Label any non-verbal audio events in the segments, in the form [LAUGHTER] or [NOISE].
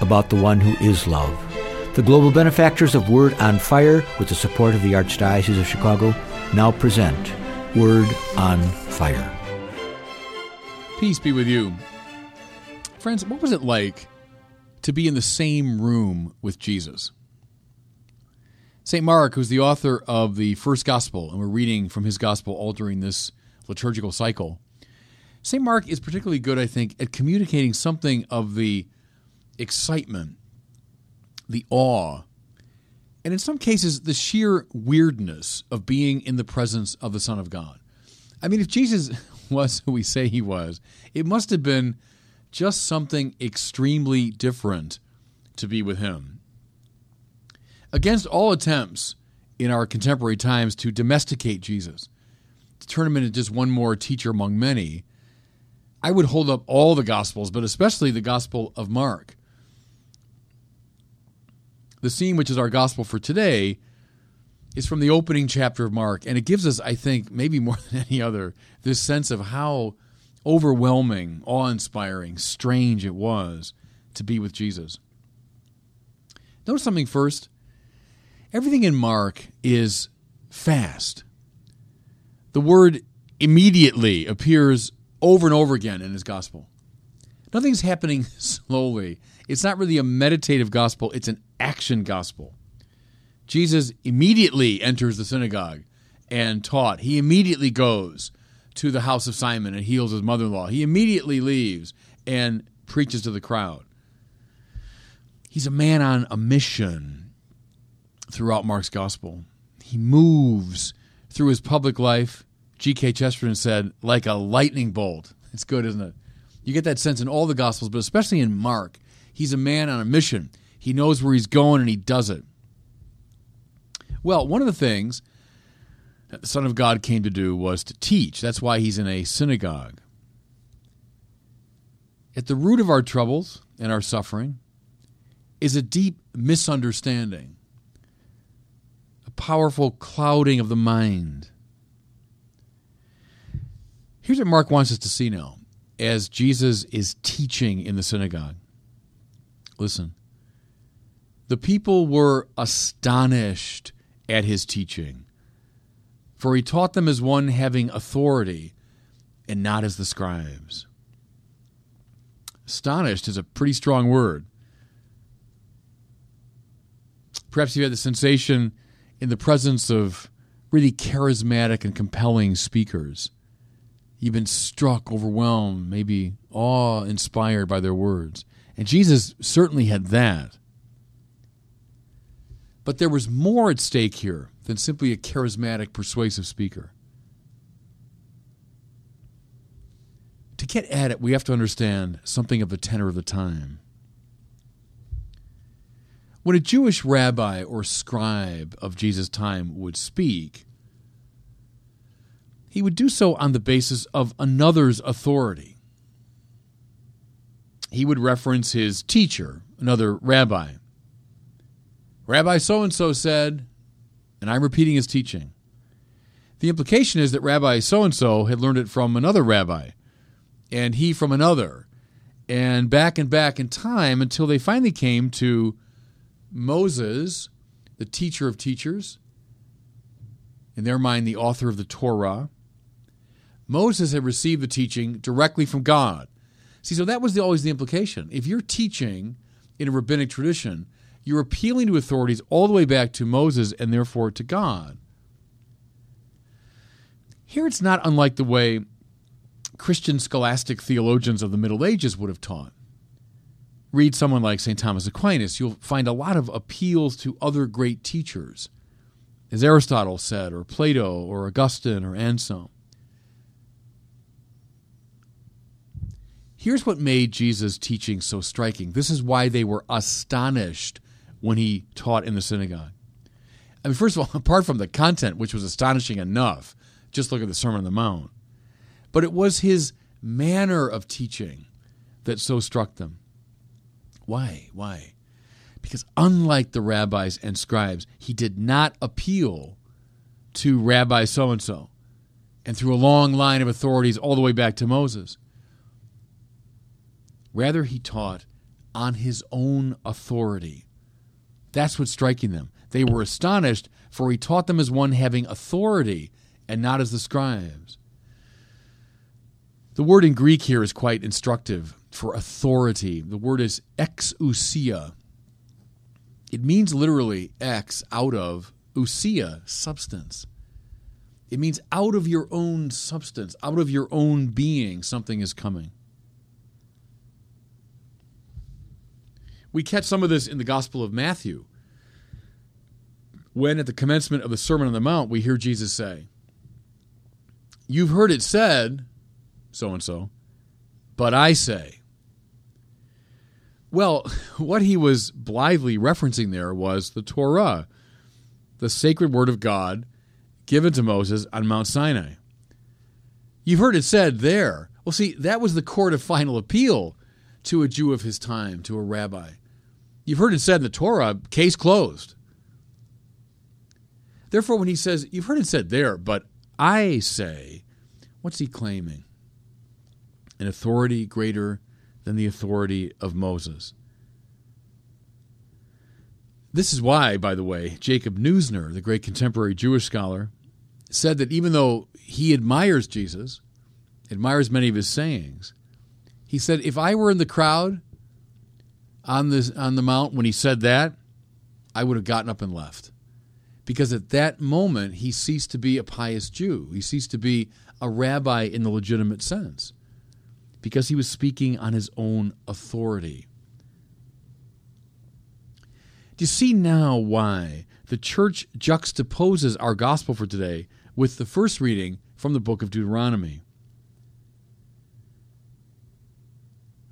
about the one who is love. The global benefactors of Word on Fire, with the support of the Archdiocese of Chicago, now present Word on Fire. Peace be with you. Friends, what was it like to be in the same room with Jesus? St. Mark, who's the author of the first gospel, and we're reading from his gospel all during this liturgical cycle, St. Mark is particularly good, I think, at communicating something of the excitement, the awe, and in some cases, the sheer weirdness of being in the presence of the Son of God. I mean, if Jesus [LAUGHS] was who we say he was, it must have been just something extremely different to be with him. Against all attempts in our contemporary times to domesticate Jesus, to turn him into just one more teacher among many, I would hold up all the Gospels, but especially the Gospel of Mark. The scene, which is our Gospel for today, is from the opening chapter of Mark, and it gives us, I think, maybe more [LAUGHS] than any other, this sense of how overwhelming, awe inspiring, strange it was to be with Jesus. Notice something first. Everything in Mark is fast. The word immediately appears over and over again in his gospel. Nothing's happening [LAUGHS] slowly. It's not really a meditative gospel, it's an action gospel. Jesus immediately enters the synagogue and taught. He immediately goes to the house of Simon and heals his mother in law. He immediately leaves and preaches to the crowd. He's a man on a mission throughout Mark's gospel. He moves through his public life G.K. Chesterton said, like a lightning bolt. It's good, isn't it? You get that sense in all the Gospels, but especially in Mark. He's a man on a mission. He knows where he's going and he does it. Well, one of the things that the Son of God came to do was to teach. That's why he's in a synagogue. At the root of our troubles and our suffering is a deep misunderstanding, a powerful clouding of the mind Here's what Mark wants us to see now as Jesus is teaching in the synagogue. Listen. The people were astonished at his teaching, for he taught them as one having authority and not as the scribes. Astonished is a pretty strong word. Perhaps you had the sensation in the presence of really charismatic and compelling speakers You've been struck, overwhelmed, maybe awe inspired by their words. And Jesus certainly had that. But there was more at stake here than simply a charismatic, persuasive speaker. To get at it, we have to understand something of the tenor of the time. When a Jewish rabbi or scribe of Jesus' time would speak, he would do so on the basis of another's authority. He would reference his teacher, another rabbi. Rabbi so and so said, and I'm repeating his teaching. The implication is that Rabbi so and so had learned it from another rabbi, and he from another, and back and back in time until they finally came to Moses, the teacher of teachers, in their mind, the author of the Torah, Moses had received the teaching directly from God. See, so that was the, always the implication. If you're teaching in a rabbinic tradition, you're appealing to authorities all the way back to Moses and therefore to God. Here it's not unlike the way Christian scholastic theologians of the Middle Ages would have taught. Read someone like St. Thomas Aquinas, you'll find a lot of appeals to other great teachers, as Aristotle said, or Plato, or Augustine, or Anselm. Here's what made Jesus' teaching so striking. This is why they were astonished when he taught in the synagogue. I mean, first of all, [LAUGHS] apart from the content, which was astonishing enough, just look at the Sermon on the Mount, but it was his manner of teaching that so struck them. Why? Why? Because unlike the rabbis and scribes, he did not appeal to Rabbi so and so and through a long line of authorities all the way back to Moses. Rather, he taught on his own authority. That's what's striking them. They were astonished, for he taught them as one having authority and not as the scribes. The word in Greek here is quite instructive for authority. The word is exousia. It means literally ex, out of, ousia, substance. It means out of your own substance, out of your own being, something is coming. We catch some of this in the Gospel of Matthew. When at the commencement of the Sermon on the Mount, we hear Jesus say, You've heard it said, so and so, but I say. Well, [LAUGHS] what he was blithely referencing there was the Torah, the sacred word of God given to Moses on Mount Sinai. You've heard it said there. Well, see, that was the court of final appeal to a Jew of his time, to a rabbi. You've heard it said in the Torah, case closed. Therefore, when he says, You've heard it said there, but I say, what's he claiming? An authority greater than the authority of Moses. This is why, by the way, Jacob Neusner, the great contemporary Jewish scholar, said that even though he admires Jesus, admires many of his sayings, he said, if I were in the crowd on the, on the mount when he said that, I would have gotten up and left. Because at that moment, he ceased to be a pious Jew. He ceased to be a rabbi in the legitimate sense. Because he was speaking on his own authority. Do you see now why the church juxtaposes our gospel for today with the first reading from the book of Deuteronomy.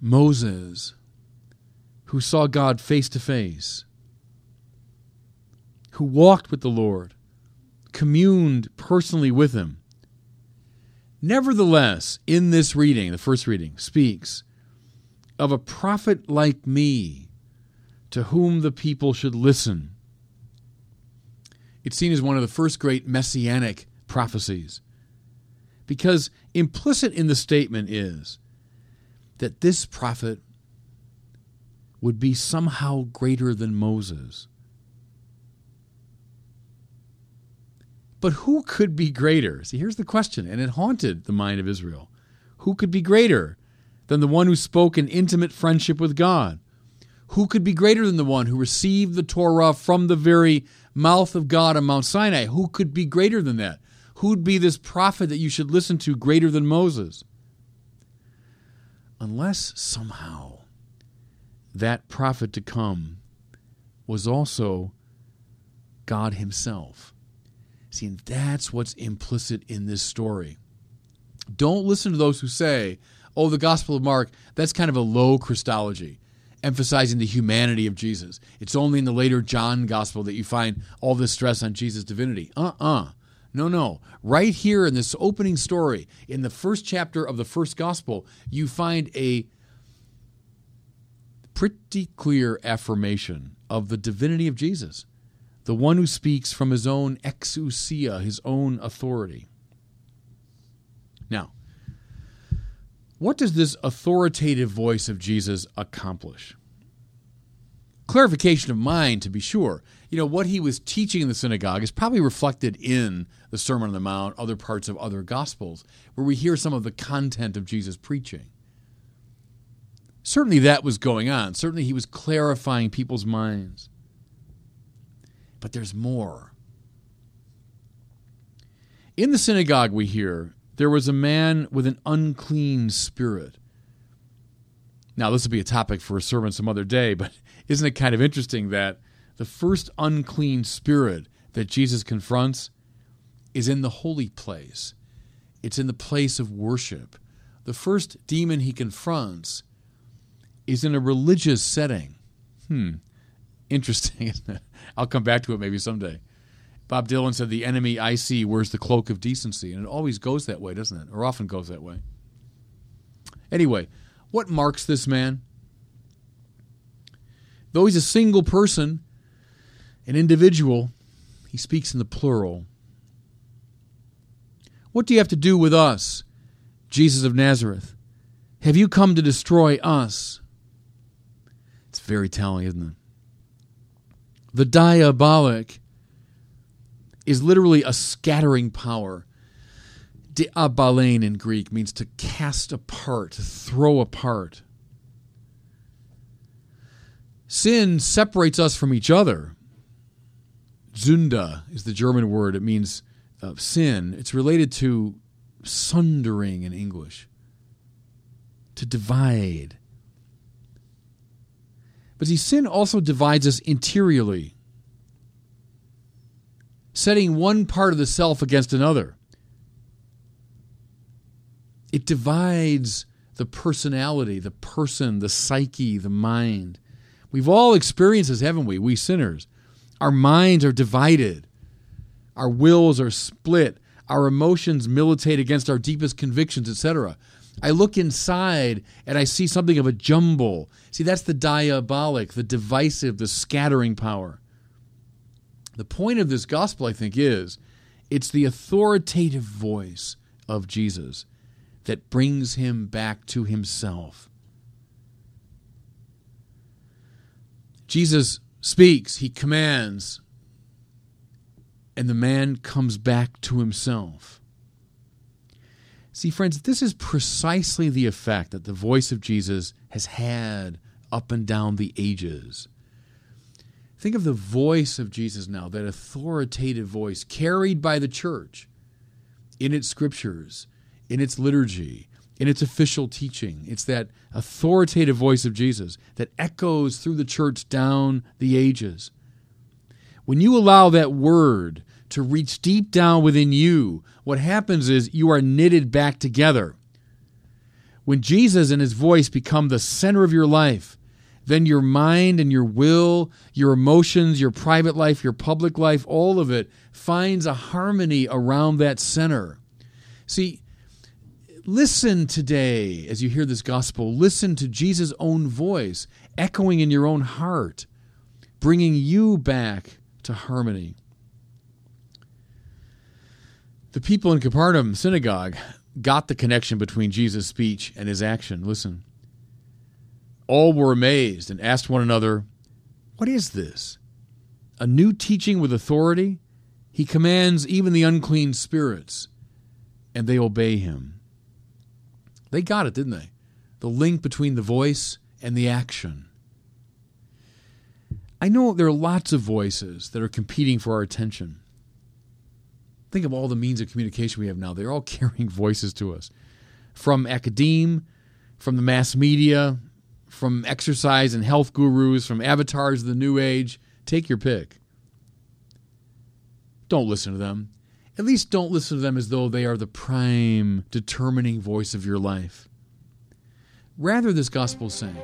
Moses, who saw God face to face, who walked with the Lord, communed personally with him. Nevertheless, in this reading, the first reading, speaks of a prophet like me to whom the people should listen. It's seen as one of the first great messianic prophecies. Because implicit in the statement is that this prophet would be somehow greater than Moses. But who could be greater? See, here's the question, and it haunted the mind of Israel. Who could be greater than the one who spoke in intimate friendship with God? Who could be greater than the one who received the Torah from the very mouth of God on Mount Sinai? Who could be greater than that? Who'd be this prophet that you should listen to greater than Moses? Unless somehow that prophet to come was also God Himself. See, and that's what's implicit in this story. Don't listen to those who say, oh, the Gospel of Mark, that's kind of a low Christology, emphasizing the humanity of Jesus. It's only in the later John Gospel that you find all this stress on Jesus' divinity. Uh uh-uh. uh no, no. Right here in this opening story, in the first chapter of the first gospel, you find a pretty clear affirmation of the divinity of Jesus, the one who speaks from his own exousia, his own authority. Now, what does this authoritative voice of Jesus accomplish? Clarification of mind, to be sure you know, what he was teaching in the synagogue is probably reflected in the Sermon on the Mount, other parts of other Gospels, where we hear some of the content of Jesus' preaching. Certainly that was going on. Certainly he was clarifying people's minds. But there's more. In the synagogue, we hear there was a man with an unclean spirit. Now, this will be a topic for a sermon some other day, but [LAUGHS] isn't it kind of interesting that the first unclean spirit that Jesus confronts is in the holy place. It's in the place of worship the first demon he confronts is in a religious setting. Hmm. Interesting? [LAUGHS] I'll come back to it maybe someday. Bob Dylan said, The enemy I see wears the cloak of decency. And it always goes that way, doesn't it? Or often goes that way. Anyway, what marks this man? Though he's a single person, an individual, he speaks in the plural. What do you have to do with us, Jesus of Nazareth? Have you come to destroy us? It's very telling, isn't it? The diabolic is literally a scattering power. Diaballein in Greek means to cast apart, to throw apart. Sin separates us from each other. Sünde is the German word. It means uh, sin. It's related to sundering in English, to divide. But see, sin also divides us interiorly, setting one part of the self against another. It divides the personality, the person, the psyche, the mind. We've all experienced this, haven't we? We sinners. Our minds are divided. Our wills are split. Our emotions militate against our deepest convictions, etc. I look inside and I see something of a jumble. See, that's the diabolic, the divisive, the scattering power. The point of this gospel, I think, is it's the authoritative voice of Jesus that brings him back to himself. Jesus speaks, he commands, and the man comes back to himself. See, friends, this is precisely the effect that the voice of Jesus has had up and down the ages. Think of the voice of Jesus now, that authoritative voice carried by the church in its scriptures, in its liturgy, in its official teaching. It's that authoritative voice of Jesus that echoes through the church down the ages. When you allow that word to reach deep down within you, what happens is you are knitted back together. When Jesus and his voice become the center of your life, then your mind and your will, your emotions, your private life, your public life, all of it finds a harmony around that center. See, listen today as you hear this gospel. Listen to Jesus' own voice echoing in your own heart, bringing you back to harmony. The people in Capernaum synagogue got the connection between Jesus' speech and his action. Listen. All were amazed and asked one another, What is this? A new teaching with authority? He commands even the unclean spirits, and they obey him. They got it, didn't they? The link between the voice and the action. I know there are lots of voices that are competing for our attention. Think of all the means of communication we have now. They're all [LAUGHS] carrying voices to us from academe, from the mass media, from exercise and health gurus, from avatars of the new age. Take your pick. Don't listen to them. At least don't listen to them as though they are the prime determining voice of your life. Rather, this gospel is saying,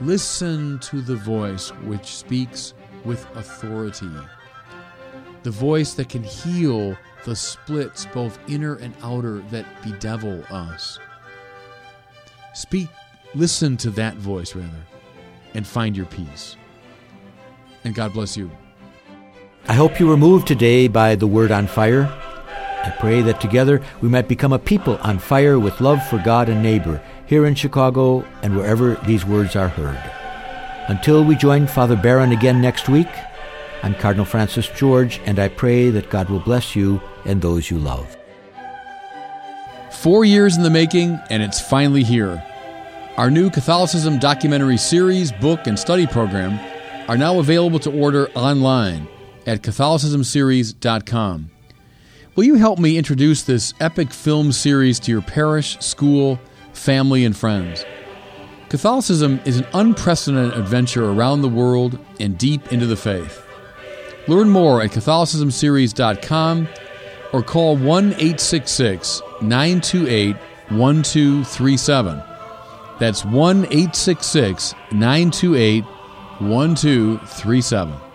listen to the voice which speaks with authority, the voice that can heal the splits, both inner and outer, that bedevil us. Speak, listen to that voice, rather, and find your peace. And God bless you. I hope you were moved today by the word on fire. I pray that together we might become a people on fire with love for God and neighbor here in Chicago and wherever these words are heard. Until we join Father Barron again next week, I'm Cardinal Francis George, and I pray that God will bless you and those you love. Four years in the making, and it's finally here. Our new Catholicism documentary series, book, and study program are now available to order online at CatholicismSeries.com. Will you help me introduce this epic film series to your parish, school, family, and friends? Catholicism is an unprecedented adventure around the world and deep into the faith. Learn more at CatholicismSeries.com or call 1 866 928 1237. That's 1 866 928 1237.